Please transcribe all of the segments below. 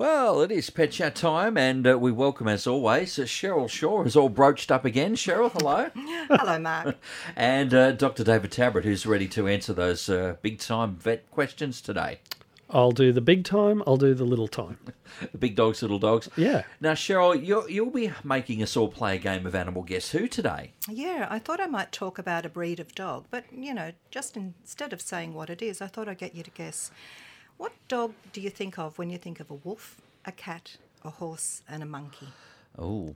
Well, it is pet chat time, and uh, we welcome, as always, uh, Cheryl Shaw is all broached up again. Cheryl, hello. Hello, Mark. and uh, Dr. David Tabrett, who's ready to answer those uh, big time vet questions today. I'll do the big time. I'll do the little time. The big dogs, little dogs. Yeah. Now, Cheryl, you'll, you'll be making us all play a game of Animal Guess Who today. Yeah, I thought I might talk about a breed of dog, but you know, just instead of saying what it is, I thought I'd get you to guess. What dog do you think of when you think of a wolf, a cat, a horse, and a monkey? Oh.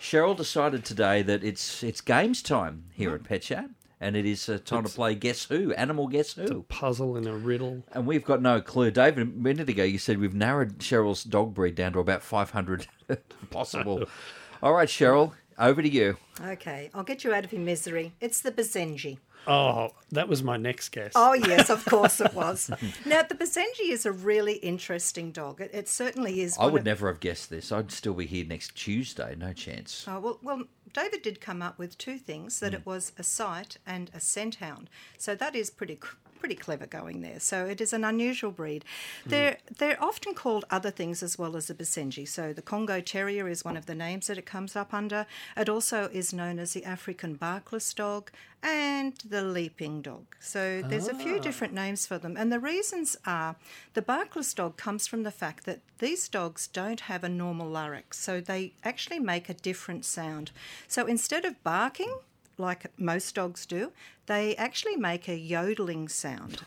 Cheryl decided today that it's it's games time here at Pet Chat, and it is uh, time to play Guess Who, Animal Guess Who. Puzzle and a riddle. And we've got no clue. David, a minute ago you said we've narrowed Cheryl's dog breed down to about 500 possible. All right, Cheryl, over to you. Okay, I'll get you out of your misery. It's the Basenji. Oh, that was my next guess. Oh, yes, of course it was. now, the Basenji is a really interesting dog. It, it certainly is. I would of- never have guessed this. I'd still be here next Tuesday. No chance. Oh, well, well, David did come up with two things that it was a sight and a scent hound. So that is pretty c- pretty clever going there. So it is an unusual breed. Hmm. They're they're often called other things as well as the Basenji. So the Congo Terrier is one of the names that it comes up under. It also is known as the African Barkless dog and the leaping dog. So there's a few ah. different names for them. And the reasons are the Barkless dog comes from the fact that these dogs don't have a normal larynx. So they actually make a different sound. So instead of barking, like most dogs do, they actually make a yodeling sound.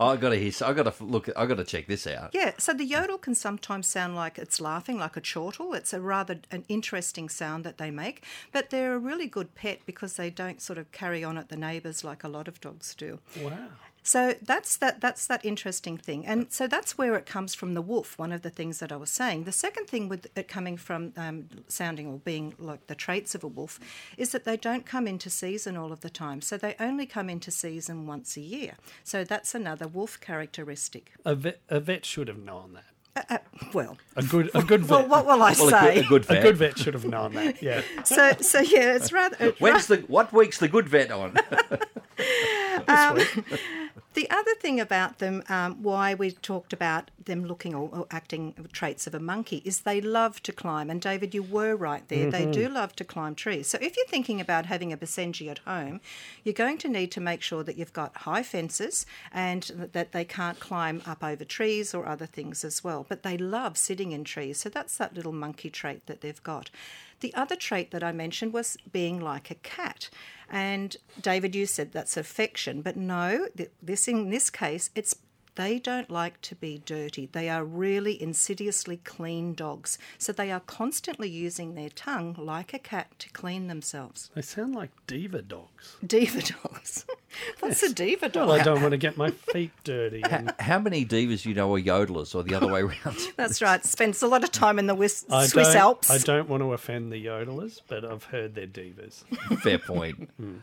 I got to hear. I got to look. I got to check this out. Yeah, so the yodel can sometimes sound like it's laughing, like a chortle. It's a rather an interesting sound that they make, but they're a really good pet because they don't sort of carry on at the neighbours like a lot of dogs do. Wow. So that's that that's that interesting thing. And so that's where it comes from the wolf, one of the things that I was saying. The second thing with it coming from um, sounding or being like the traits of a wolf is that they don't come into season all of the time. So they only come into season once a year. So that's another wolf characteristic. A vet, a vet should have known that. Uh, uh, well, A good, a good vet. well, what will I Well, a say? good, a good a vet. good vet should have known that. Yeah. So, so yeah, it's rather. it- When's the what week's the good vet on? The other thing about them, um, why we talked about them looking or, or acting traits of a monkey, is they love to climb. And David, you were right there. They do love to climb trees. So if you're thinking about having a Basenji at home, you're going to need to make sure that you've got high fences and that they can't climb up over trees or other things as well. But they love sitting in trees. So that's that little monkey trait that they've got. The other trait that I mentioned was being like a cat. And David, you said that's affection, but no, this in this case, it's they don't like to be dirty. They are really insidiously clean dogs. So they are constantly using their tongue like a cat to clean themselves. They sound like diva dogs. Diva dogs. What's a diva dog? Well, I don't want to get my feet dirty. And How many divas you know are yodelers, or the other way around? That's right. Spends a lot of time in the Wis- I Swiss Alps. I don't want to offend the yodelers, but I've heard they're divas. Fair point. Hmm.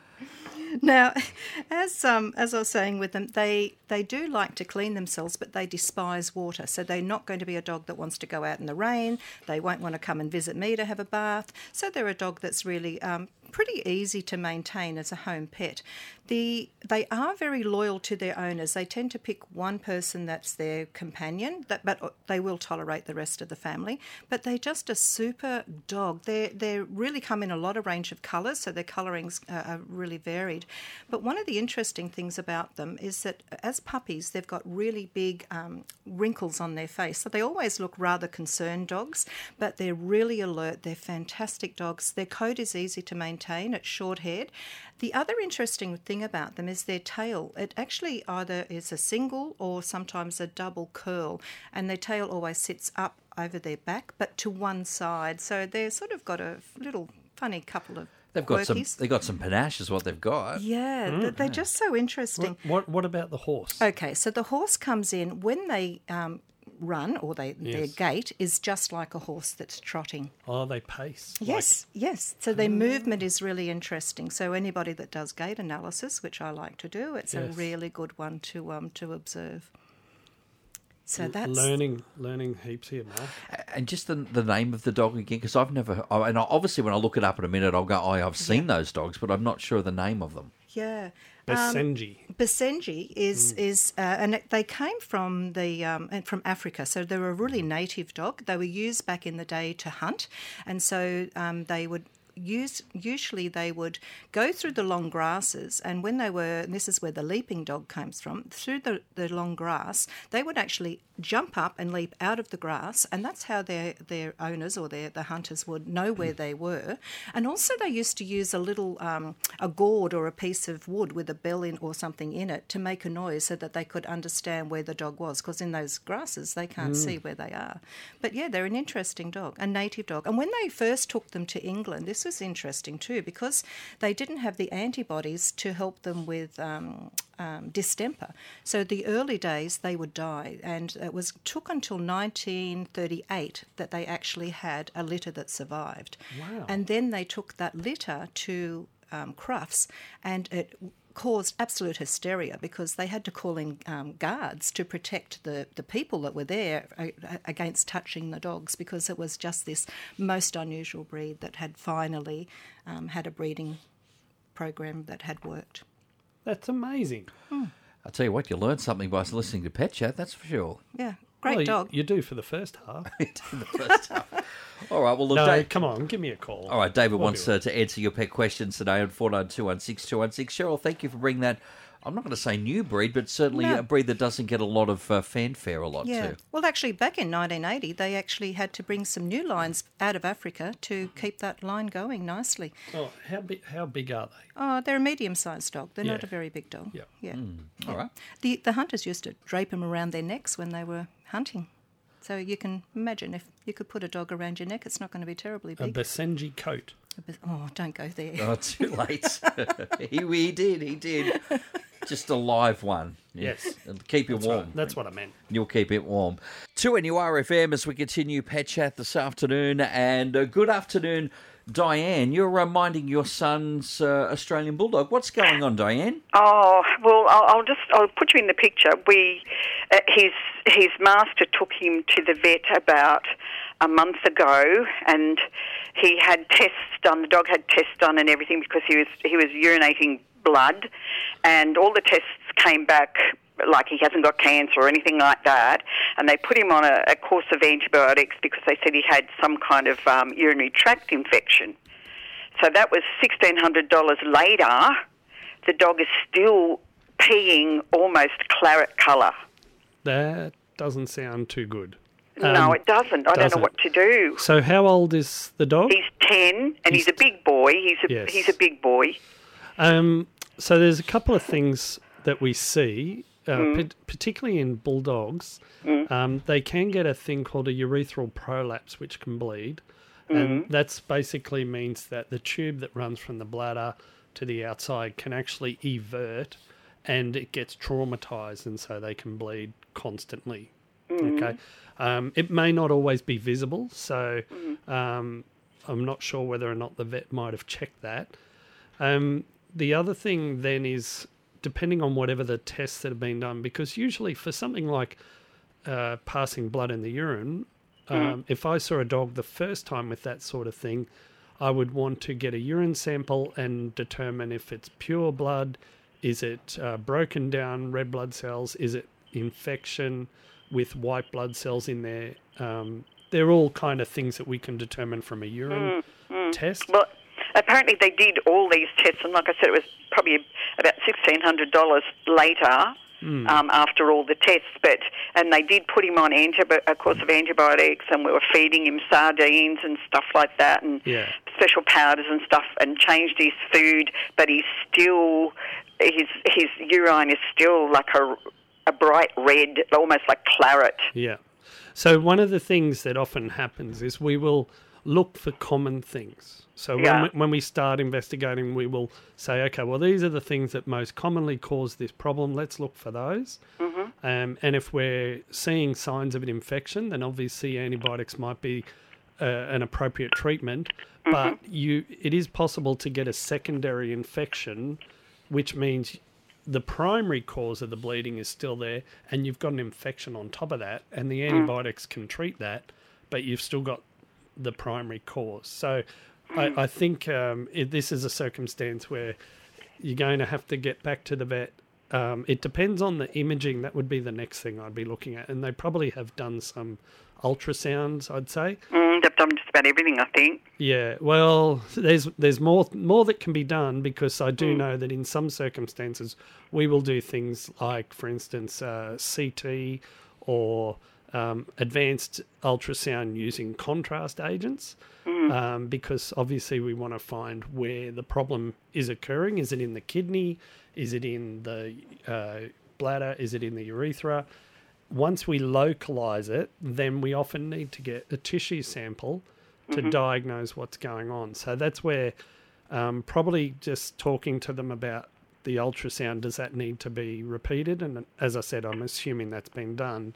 Now, as um, as I was saying with them, they they do like to clean themselves, but they despise water. So they're not going to be a dog that wants to go out in the rain. They won't want to come and visit me to have a bath. So they're a dog that's really um, pretty easy to maintain as a home pet. The they are very loyal to their owners. They tend to pick one person that's their companion, that, but they will tolerate the rest of the family. But they're just a super dog. They they really come in a lot of range of colours, so their colourings uh, are really varied. But one of the interesting things about them is that as puppies, they've got really big um, wrinkles on their face. So they always look rather concerned dogs, but they're really alert. They're fantastic dogs. Their coat is easy to maintain. It's short haired. The other interesting thing about them is their tail. It actually either is a single or sometimes a double curl, and their tail always sits up over their back, but to one side. So they're sort of got a little funny couple of They've got some. They've got some panache, is what they've got. Yeah, th- they're just so interesting. What, what about the horse? Okay, so the horse comes in when they um, run or they their gait is just like a horse that's trotting. Oh, they pace. like- Yes, yes. So their movement is really interesting. So anybody that does gait analysis, which I like to do, it's a really good one to um to observe. So that's learning, learning heaps here, Mark. And just the, the name of the dog again, because I've never. And obviously, when I look it up in a minute, I'll go, "Oh, I've seen those dogs," but I'm not sure of the name of them. Yeah. Basenji. Basenji is is uh, and they came from the um, from Africa, so they were a really native dog. They were used back in the day to hunt, and so um, they would use usually they would go through the long grasses and when they were and this is where the leaping dog comes from through the, the long grass they would actually jump up and leap out of the grass and that's how their their owners or their the hunters would know where they were. And also they used to use a little um, a gourd or a piece of wood with a bell in or something in it to make a noise so that they could understand where the dog was because in those grasses they can't see where they are. But yeah they're an interesting dog a native dog. And when they first took them to england this was interesting too because they didn't have the antibodies to help them with um, um, distemper. So the early days they would die, and it was took until 1938 that they actually had a litter that survived. Wow. And then they took that litter to um, Crufts, and it caused absolute hysteria because they had to call in um, guards to protect the, the people that were there uh, against touching the dogs because it was just this most unusual breed that had finally um, had a breeding program that had worked. That's amazing. I'll tell you what, you learn something by listening to Pet Chat, that's for sure. Yeah, great Well, you- dog. You, do for the first half. the first half. All right, well, look, no, Dave, come on, give me a call. All right, David We'll wants uh, to answer your pet questions today on 49216216. Cheryl, thank you for bringing that. I'm not going to say new breed, but certainly No. a breed that doesn't get a lot of uh, fanfare a lot Yeah. too. Well, actually, back in 1980, they actually had to bring some new lines out of Africa to keep that line going nicely. Oh, how big? How big are they? Oh, they're a medium-sized dog. They're not a very big dog. Yeah. Yeah. All right. The the hunters used to drape them around their necks when they were hunting. So you can imagine if you could put a dog around your neck, it's not going to be terribly big. A big. Basenji coat. oh, don't go there. Oh, too late. he, he did, he did. Just a live one. Yes. And keep you That's warm. right. That's what I meant. You'll keep it warm. 2NURFM as we continue Pet Chat this afternoon. And uh, good afternoon, Diane. You're reminding your son's uh, Australian Bulldog. What's going on, Diane? Oh well, I'll, I'll just I'll put you in the picture. We uh, his his master took him to the vet about a month ago, and he had tests done. The dog had tests done and everything because he was he was urinating blood, and all the tests came back like he hasn't got cancer or anything like that. And they put him on a, a course of antibiotics because they said he had some kind of um, urinary tract infection. So that was $1,600 later. The dog is still peeing almost claret colour. That doesn't sound too good. no, Um, it doesn't. I don't doesn't. know what to do. So, how old is the dog? He's 10 and he's, He's a big boy. He's a, Yes. he's a big boy. Um, so there's a couple of things that we see, uh, Mm. pat- particularly in bulldogs. Um, they can get a thing called a urethral prolapse, which can bleed, Mm-hmm. and that's basically means that the tube that runs from the bladder to the outside can actually evert, and it gets traumatized, and so they can bleed constantly. Okay, um, it may not always be visible, so um, I'm not sure whether or not the vet might have checked that. Um, the other thing then is depending on whatever the tests that have been done, because usually for something like uh, passing blood in the urine, um, if I saw a dog the first time with that sort of thing, I would want to get a urine sample and determine if it's pure blood, is it uh, broken down red blood cells, is it infection with white blood cells in there. Um, they're all kind of things that we can determine from a urine test. Well, apparently they did all these tests, and like I said, it was probably about $1,600 later. Um, after all the tests, but and they did put him on antibi- a course of antibiotics, and we were feeding him sardines and stuff like that, and Yeah. special powders and stuff, and changed his food, but he's still his his urine is still like a a bright red, almost like claret. Yeah. So one of the things that often happens is we will look for common things. So when, we, when we start investigating, we will say, okay, well, these are the things that most commonly cause this problem. Let's look for those. Um, and if we're seeing signs of an infection, then obviously antibiotics might be uh, an appropriate treatment. But you, it is possible to get a secondary infection, which means the primary cause of the bleeding is still there, and you've got an infection on top of that, and the antibiotics can treat that, but you've still got the primary cause. So I, I think um, it, this is a circumstance where you're going to have to get back to the vet. Um, it depends on the imaging. That would be the next thing I'd be looking at, and they probably have done some ultrasounds. I'd say. Mm, they've done just about everything, I think. Yeah, well, there's there's more more that can be done because I do know that in some circumstances we will do things like, for instance, uh, CT or um, advanced ultrasound using contrast agents, um, because obviously we want to find where the problem is occurring. Is it in the kidney? Is it in the uh, bladder? Is it in the urethra? Once we localize it, then we often need to get a tissue sample to diagnose what's going on. So that's where um, probably just talking to them about the ultrasound does that need to be repeated? And as I said, I'm assuming that's been done.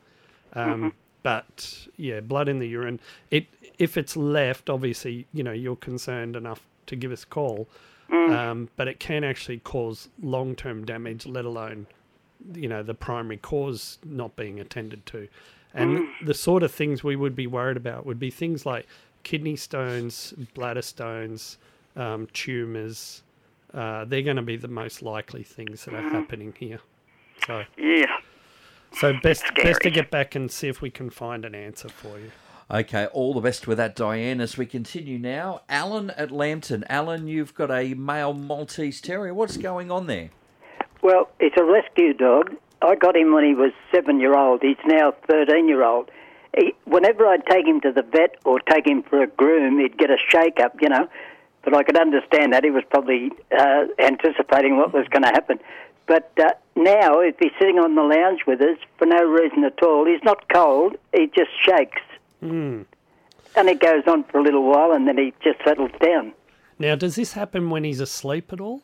Um, But yeah, blood in the urine. It if it's left, obviously, you know, you're concerned enough to give us a call. Um, but it can actually cause long term damage, let alone you know the primary cause not being attended to and the sort of things we would be worried about would be things like kidney stones bladder stones um, tumors uh, they're going to be the most likely things that are happening here so Yeah. So best best to get back and see if we can find an answer for you Okay, all the best with that, Diane. As we continue now, Alan at Lambton. Alan, you've got a male Maltese Terrier. What's going on there? Well, it's a rescue dog. I got him when he was seven year old. He's now 13 year old. He, whenever I'd take him to the vet or take him for a groom, he'd get a shake up, you know. But I could understand that. He was probably uh, anticipating what was going to happen. But uh, now, if he's sitting on the lounge with us for no reason at all, he's not cold, he just shakes. And it goes on for a little while and then he just settles down. now does this happen when he's asleep at all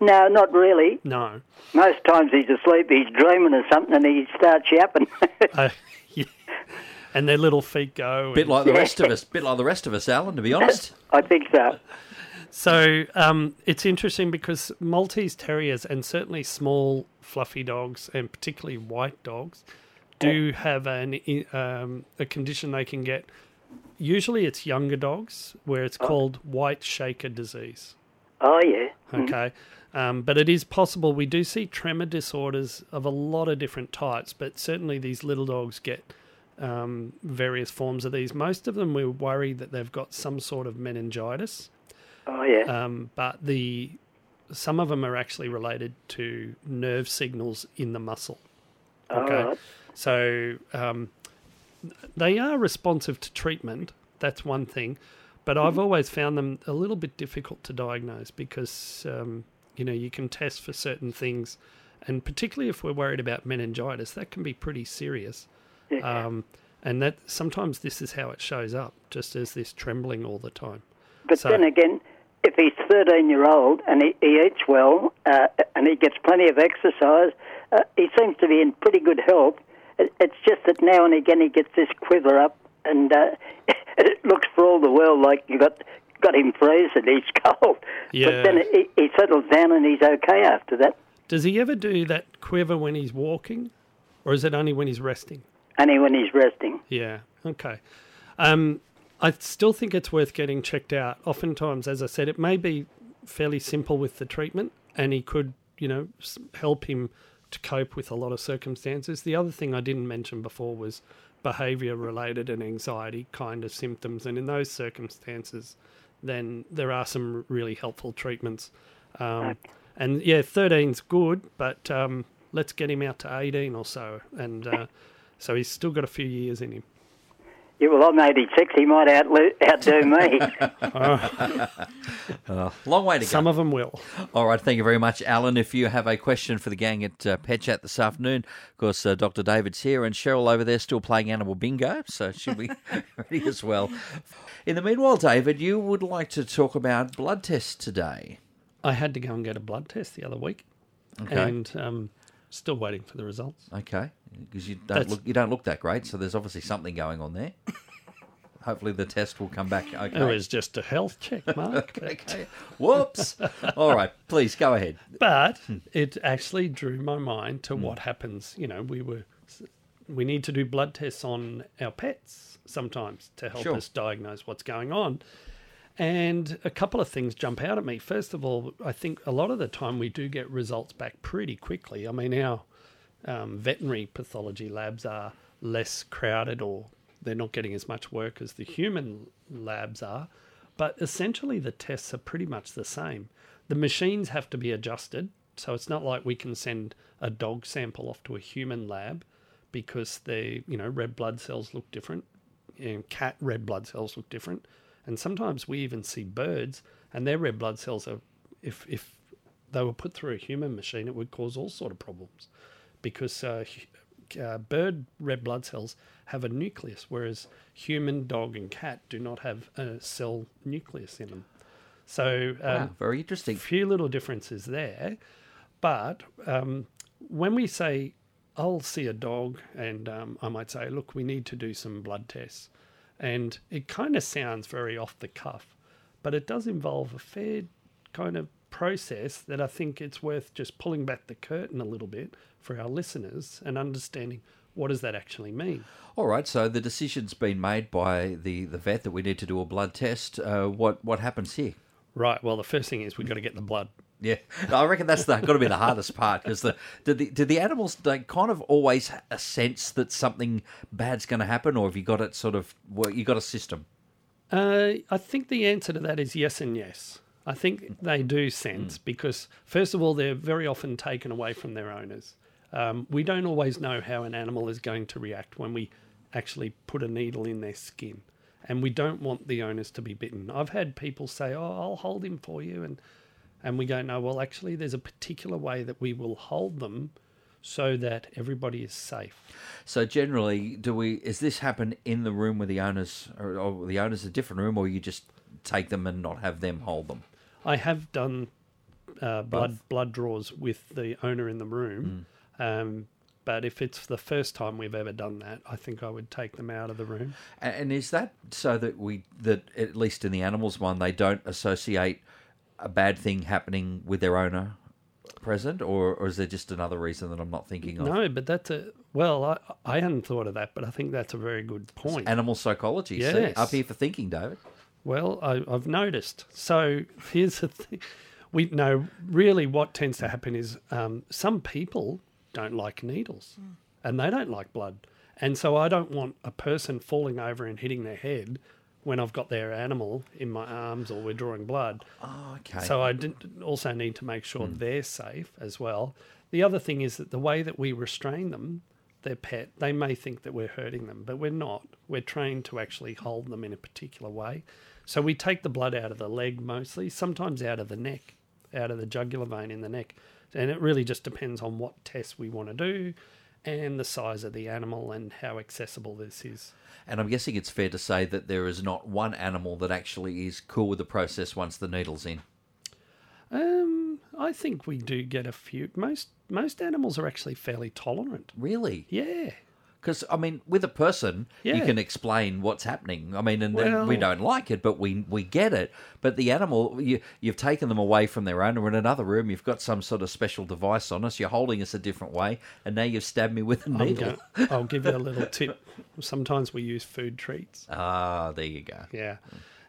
No, not really. no Most times he's asleep, he's dreaming of something, and he starts yapping. uh, yeah. and their little feet go A Bit and- like the rest of us. Bit like the rest of us, Alan. To be honest. I think so. So um, it's interesting because Maltese Terriers and certainly small fluffy dogs and particularly white dogs do have an um, a condition they can get. Usually it's younger dogs where it's called white shaker disease. Oh yeah. Okay. Um, but it is possible. We do see tremor disorders of a lot of different types, but certainly these little dogs get um, various forms of these. Most of them we worry that they've got some sort of meningitis Oh yeah. um, but the some of them are actually related to nerve signals in the muscle. Okay, Alright. so um, they are responsive to treatment. That's one thing, but I've always found them a little bit difficult to diagnose because um, you know you can test for certain things, and particularly if we're worried about meningitis, that can be pretty serious. Um, and that sometimes this is how it shows up, just as this trembling all the time. but so- then again, if he's 13 year old and he, he eats well uh, and he gets plenty of exercise, uh, he seems to be in pretty good health. It, it's just that now and again he gets this quiver up, and uh, it looks for all the world like you got got him freezing. He's cold. Yeah. But then he, he settles down and he's okay after that. Does he ever do that quiver when he's walking, or is it only when he's resting? Only when he's resting. Yeah. Okay. Um, I still think it's worth getting checked out. Oftentimes, as I said, it may be fairly simple with the treatment, and he could, you know, help him to cope with a lot of circumstances. The other thing I didn't mention before was behavior related and anxiety kind of symptoms, and in those circumstances, then there are some really helpful treatments. Um, and yeah, 13's good, but um, let's get him out to 18 or so, and uh, so he's still got a few years in him. Yeah, well, I'm 86. He might outlo- outdo me. Long way to go. Some of them will. All right, thank you very much, Alan. If you have a question for the gang at uh, Pet Chat this afternoon, of course, uh, Dr. David's here and Cheryl over there still playing Animal Bingo, so she'll be ready as well. In the meanwhile, David, you would like to talk about blood tests today. I had to go and get a blood test the other week, Okay. and um, still waiting for the results. Okay, because you don't That's- look you don't look that great, so there's obviously something going on there. Hopefully, the test will come back okay. It was just a health check, Mark. okay. Whoops. All right, please go ahead. But Hmm. it actually drew my mind to what happens. You know, we were we need to do blood tests on our pets sometimes to help Sure. us diagnose what's going on. And a couple of things jump out at me. First of all, I think a lot of the time we do get results back pretty quickly. I mean, our um, veterinary pathology labs are less crowded or they're not getting as much work as the human labs are. But essentially, the tests are pretty much the same. The machines have to be adjusted. So it's not like we can send a dog sample off to a human lab because the you know red blood cells look different and cat red blood cells look different and sometimes we even see birds and their red blood cells are if if they were put through a human machine it would cause all sort of problems because uh, uh, bird red blood cells have a nucleus whereas human dog and cat do not have a cell nucleus in them so um, Wow, very interesting. few little differences there. But um, when we say, I'll see a dog, and um, I might say, look, we need to do some blood tests. And it kind of sounds very off the cuff, but it does involve a fair kind of process that I think it's worth just pulling back the curtain a little bit for our listeners and understanding what does that actually mean. All right, so the decision's been made by the, the vet that we need to do a blood test. Uh, what what happens here? Right. Well, the first thing is we've got to get the blood. Yeah, I reckon that's the, got to be the hardest part because the did the did the animals they kind of always a sense that something bad's going to happen, or have you got it sort of well, you got a system? Uh, I think the answer to that is yes and yes. I think they do sense because, first of all, they're very often taken away from their owners. Um, we don't always know how an animal is going to react when we actually put a needle in their skin, and we don't want the owners to be bitten. I've had people say, "Oh, I'll hold him for you," and and we go, "No, well, actually, there's a particular way that we will hold them so that everybody is safe." So generally, do we is this happen in the room with the owners, or, or the owners a different room, or you just take them and not have them hold them? I have done uh, blood blood draws with the owner in the room, um, but if it's the first time we've ever done that, I think I would take them out of the room. And is that so that we that at least in the animals one they don't associate a bad thing happening with their owner present, or, or is there just another reason that I'm not thinking of? No, but that's a well, I I hadn't thought of that, but I think that's a very good point. Animal psychology. See, Yes. up here for thinking, David. Well, I, I've noticed. So here's the thing: we know really what tends to happen is um, some people don't like needles, and they don't like blood, and so I don't want a person falling over and hitting their head when I've got their animal in my arms or we're drawing blood. Oh, okay. So I did also need to make sure hmm. they're safe as well. The other thing is that the way that we restrain them, their pet, they may think that we're hurting them, but we're not. We're trained to actually hold them in a particular way. So we take the blood out of the leg mostly, sometimes out of the neck, out of the jugular vein in the neck. And it really just depends on what tests we want to do and the size of the animal and how accessible this is. And I'm guessing it's fair to say that there is not one animal that actually is cool with the process once the needle's in. Um, I think we do get a few. Most most animals are actually fairly tolerant. Really? Yeah. Because I mean, with a person, you can explain what's happening. I mean, and then we don't like it, but we we get it. But the animal, you you've taken them away from their owner in another room. You've got some sort of special device on us. You're holding us a different way, and now you've stabbed me with a needle. I'll give you a little tip. Sometimes we use food treats. Ah, there you go. Yeah.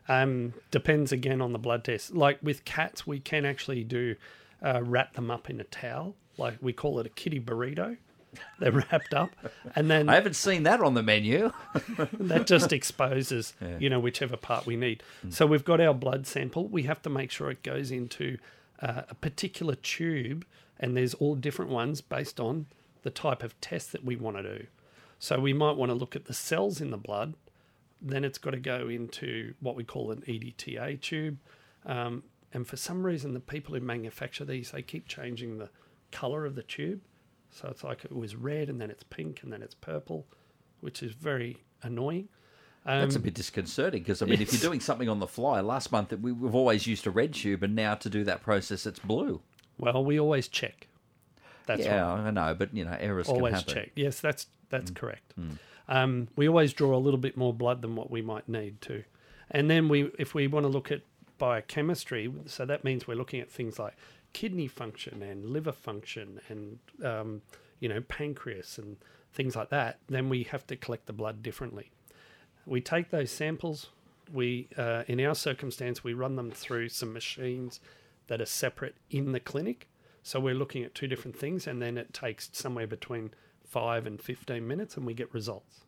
Um, depends again on the blood test. Like with cats, we can actually do uh, wrap them up in a towel. Like we call it a kitty burrito. They're wrapped up, and then I haven't seen that on the menu. that just exposes, you know, whichever part we need. So we've got our blood sample. We have to make sure it goes into uh, a particular tube, and there's all different ones based on the type of test that we want to do. So we might want to look at the cells in the blood. Then it's got to go into what we call an EDTA tube. Um, and for some reason, the people who manufacture these, they keep changing the color of the tube. So it's like it was red and then it's pink and then it's purple, which is very annoying. Um, That's a bit disconcerting because I mean, if you're doing something on the fly, last month we, we've always used a red tube, and now to do that process, it's blue. well, we always check. That's yeah, right. I know, but you know, errors Always can happen. check. Yes, that's that's correct. Um, we always draw a little bit more blood than what we might need to, and then we, if we want to look at biochemistry, so that means we're looking at things like kidney function and liver function and um, you know pancreas and things like that. Then we have to collect the blood differently. We take those samples, we uh, in our circumstance we run them through some machines that are separate in the clinic. So we're looking at two different things, and then it takes somewhere between five and fifteen minutes, and we get results.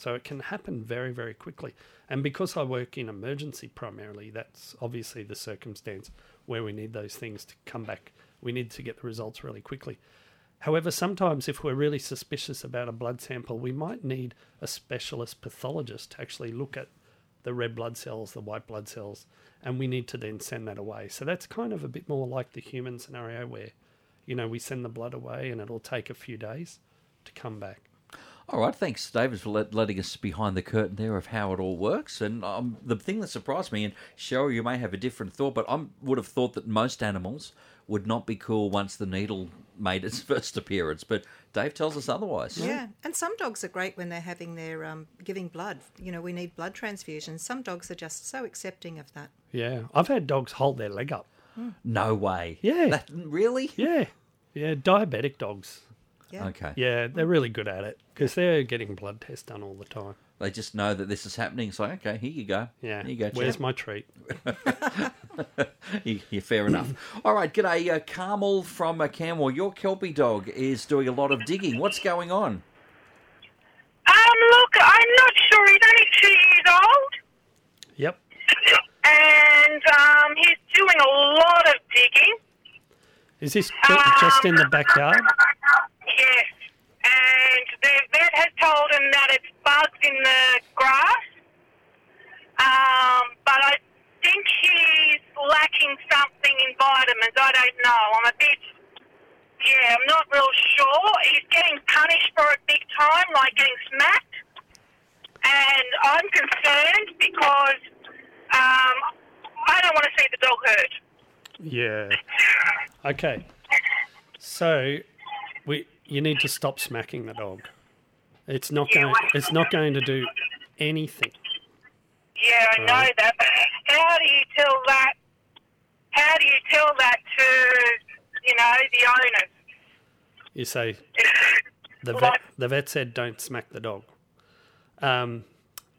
So it can happen very, very quickly. And because I work in emergency primarily, that's obviously the circumstance where we need those things to come back. We need to get the results really quickly. However, sometimes if we're really suspicious about a blood sample, we might need a specialist pathologist to actually look at the red blood cells, the white blood cells, and we need to then send that away. So that's kind of a bit more like the human scenario where, you know, we send the blood away and it'll take a few days to come back. All right, thanks, David, for let, letting us behind the curtain there of how it all works. And um, the thing that surprised me, and Cheryl, you may have a different thought, but I would have thought that most animals would not be cool once the needle made its first appearance. But Dave tells us otherwise. Yeah, and some dogs are great when they're having their um, giving blood. You know, we need blood transfusions. Some dogs are just so accepting of that. Yeah, I've had dogs hold their leg up. No way. Yeah. That, really? Yeah, yeah, diabetic dogs. Yeah. Okay. Yeah, they're really good at it because they're getting blood tests done all the time. They just know that this is happening. It's like, okay, here you go. Yeah, Here you go, where's champ. my treat? You- You're fair enough. All right, g'day, uh, Carmel from uh, Canmore. Your Kelpie dog is doing a lot of digging. What's going on? Um, look, I'm not sure. He's only two years old, Yep. and um, he's doing a lot of digging. Is this ju- just in the backyard? Yes, and the vet has told him that it's bugs in the grass. Um, but I think he's lacking something in vitamins. I don't know. I'm a bit. Yeah, I'm not real sure. He's getting punished for it big time, like getting smacked. And I'm concerned because um, I don't want to see the dog hurt. Yeah. Okay. So, we you need to stop smacking the dog. It's not going. It's not going to do anything. Yeah, I know Right. that. But how do you tell that? How do you tell that to you know the owners? You say the vet. The vet said don't smack the dog. Um,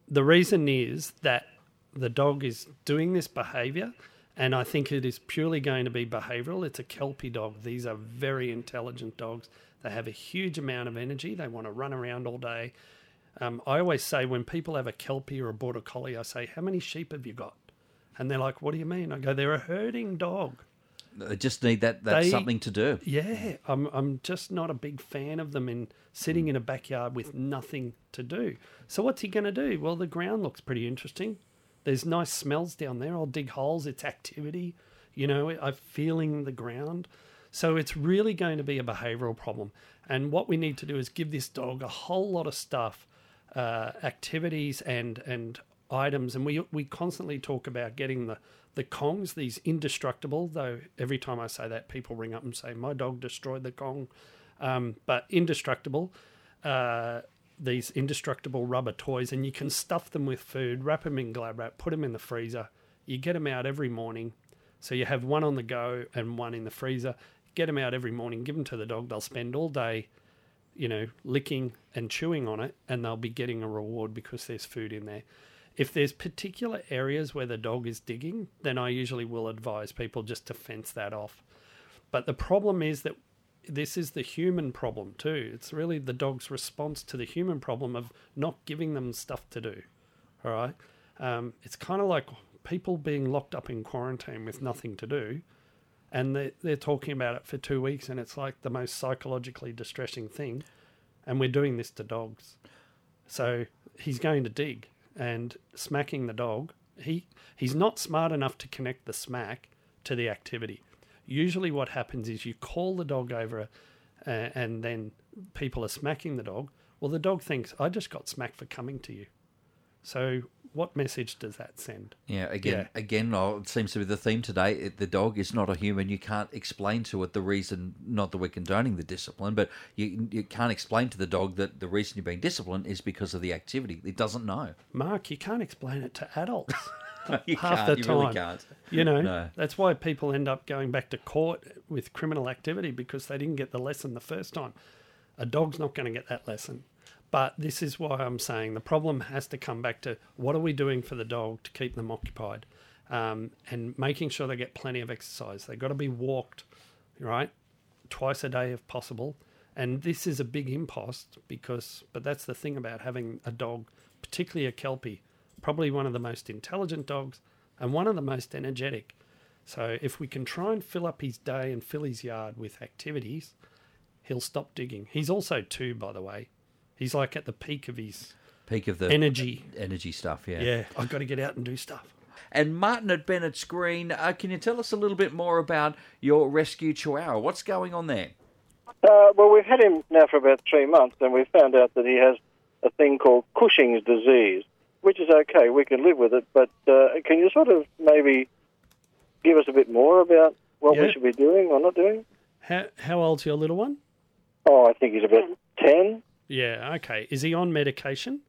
the reason is that the dog is doing this behaviour, and I think it is purely going to be behavioural. It's a kelpie dog. These are very intelligent dogs. They have a huge amount of energy. They want to run around all day. Um, I always say when people have a kelpie or a border collie, I say, "How many sheep have you got?" And they're like, "What do you mean?" I go, "They're a herding dog." They just need that that's They- something to do. Yeah, I'm I'm just not a big fan of them in sitting in a backyard with nothing to do. So what's he going to do? Well, the ground looks pretty interesting. There's nice smells down there. I'll dig holes. It's activity. You know, I'm feeling the ground. So it's really going to be a behavioural problem. And what we need to do is give this dog a whole lot of stuff, uh, activities and and items. And we we constantly talk about getting the the Kongs, these indestructible. Though every time I say that, people ring up and say my dog destroyed the Kong. Um, but indestructible. Uh, these indestructible rubber toys, and you can stuff them with food, wrap them in glad wrap, put them in the freezer. You get them out every morning. So you have one on the go and one in the freezer. Get them out every morning, give them to the dog. They'll spend all day, you know, licking and chewing on it, and they'll be getting a reward because there's food in there. If there's particular areas where the dog is digging, then I usually will advise people just to fence that off. But the problem is that this is the human problem too. It's really the dog's response to the human problem of not giving them stuff to do. All right. Um, it's kind of like people being locked up in quarantine with nothing to do, and they, they're talking about it for two weeks, and it's like the most psychologically distressing thing. And we're doing this to dogs. So he's going to dig and smacking the dog. He he's not smart enough to connect the smack to the activity. Usually, what happens is you call the dog over, uh, and then people are smacking the dog. Well, the dog thinks I just got smacked for coming to you. So, what message does that send? Yeah, again, Yeah. again, oh, it seems to be the theme today. It, the dog is not a human. You can't explain to it the reason. Not that we're condoning the discipline, but you you can't explain to the dog that the reason you're being disciplined is because of the activity. It doesn't know. Mark, you can't explain it to adults. you half the you time. really can't. You know, No. that's why people end up going back to court with criminal activity because they didn't get the lesson the first time. A dog's not going to get that lesson. But this is why I'm saying the problem has to come back to what are we doing for the dog to keep them occupied, um, and making sure they get plenty of exercise. They've got to be walked, right, twice a day if possible. And this is a big impost because, but that's the thing about having a dog, particularly a kelpie, probably one of the most intelligent dogs and one of the most energetic. So if we can try and fill up his day and fill his yard with activities, he'll stop digging. He's also two, by the way. He's like at the peak of his Peak of the energy. energy stuff, yeah. Yeah, I've got to get out and do stuff. And Martin at Bennett's Green, uh, can you tell us a little bit more about your rescue chihuahua? What's going on there? Uh, well, we've had him now for about three months, and we found out that he has a thing called Cushing's disease, which is okay. We can live with it, but uh, can you sort of maybe give us a bit more about what Yeah. we should be doing or not doing? How how old's your little one? Oh, I think he's about ten. Yeah, okay. Is he on medication?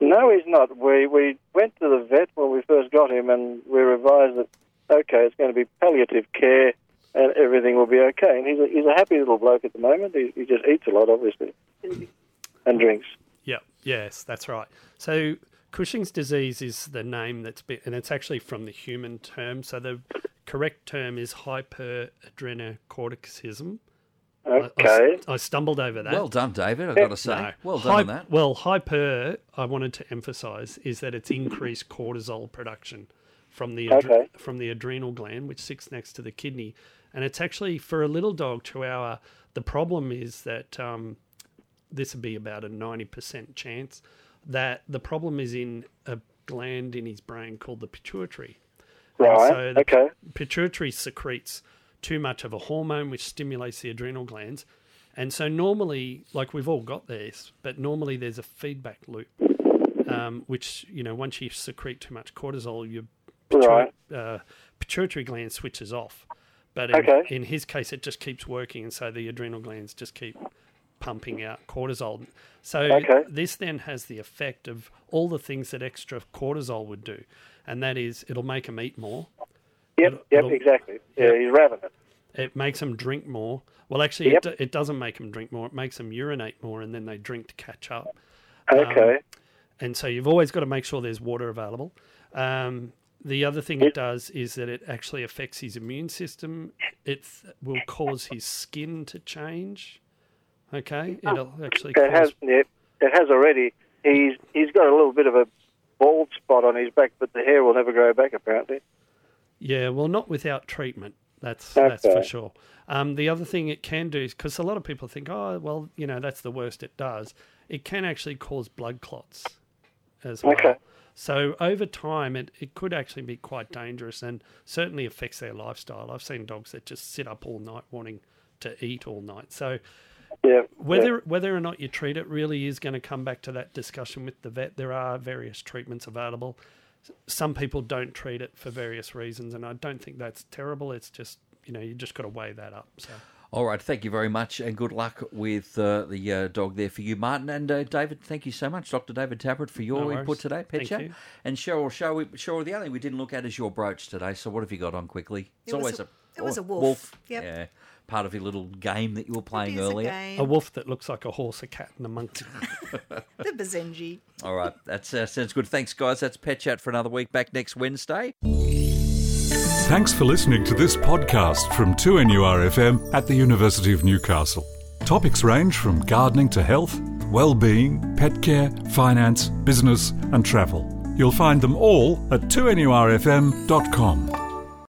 No, he's not. We we went to the vet when we first got him, and we revised that okay, it's going to be palliative care, and everything will be okay. And he's a, he's a happy little bloke at the moment. He, he just eats a lot, obviously, and drinks. Yep. Yes, that's right. So Cushing's disease is the name that's been, and it's actually from the human term. So the correct term is hyperadrenocorticism. I- I, Okay. I stumbled over that. Well done, David, I've got to say. No. Well done Hy- on that. Well, hyper, I wanted to emphasize, is that it's increased cortisol production from the adre- Okay. from the adrenal gland, which sits next to the kidney, and it's actually for a little dog, Chihuahua. The problem is that um, this would be about a ninety percent chance that the problem is in a gland in his brain called the pituitary. Right, so the okay. Pituitary secretes too much of a hormone which stimulates the adrenal glands. And so normally, like we've all got this, but normally there's a feedback loop, um, which, you know, once you secrete too much cortisol, your Right. uh, pituitary gland switches off. But in, Okay. in his case, it just keeps working. And so the adrenal glands just keep pumping out cortisol. So Okay. this then has the effect of all the things that extra cortisol would do. And that is, it'll make him eat more. Yep, yep, exactly. Yeah, he's ravenous. It makes them drink more. Well, actually, Yep. it, it doesn't make them drink more. It makes them urinate more, and then they drink to catch up. Okay. And so you've always got to make sure there's water available. Um, the other thing it does is that it actually affects his immune system. It will cause his skin to change. Okay, it'll actually It has, yeah, it has already. He's he's got a little bit of a bald spot on his back, but the hair will never grow back. Apparently. Yeah, well, not without treatment. That's that's for sure. Um, the other thing it can do is because a lot of people think, oh, well, you know, that's the worst it does. It can actually cause blood clots as well. Okay. So over time, it, it could actually be quite dangerous and certainly affects their lifestyle. I've seen dogs that just sit up all night wanting to eat all night. So Yeah. whether whether or not you treat it really is going to come back to that discussion with the vet. There are various treatments available. S- Some people don't treat it for various reasons, and I don't think that's terrible. It's just you know you just got to weigh that up. So All right, thank you very much, and good luck with uh, the uh, dog there for you, Martin and uh, David. Thank you so much, Dr. David Tappert, for your No input today, Pet Thank Chat. you. And Cheryl, shall we, Cheryl, the only thing we didn't look at is your brooch today. So what have you got on quickly? It's It was always a- a, it was a wolf. Yep. Yeah, part of your little game that you were playing It is a earlier—a wolf that looks like a horse, a cat, and a monkey. The Basenji. All right, that uh, sounds good. Thanks, guys. That's Pet Chat for another week. Back next Wednesday. Thanks for listening to this podcast from 2NURFM at the University of Newcastle. Topics range from gardening to health, well-being, pet care, finance, business and travel. You'll find them all at 2NURFM.com.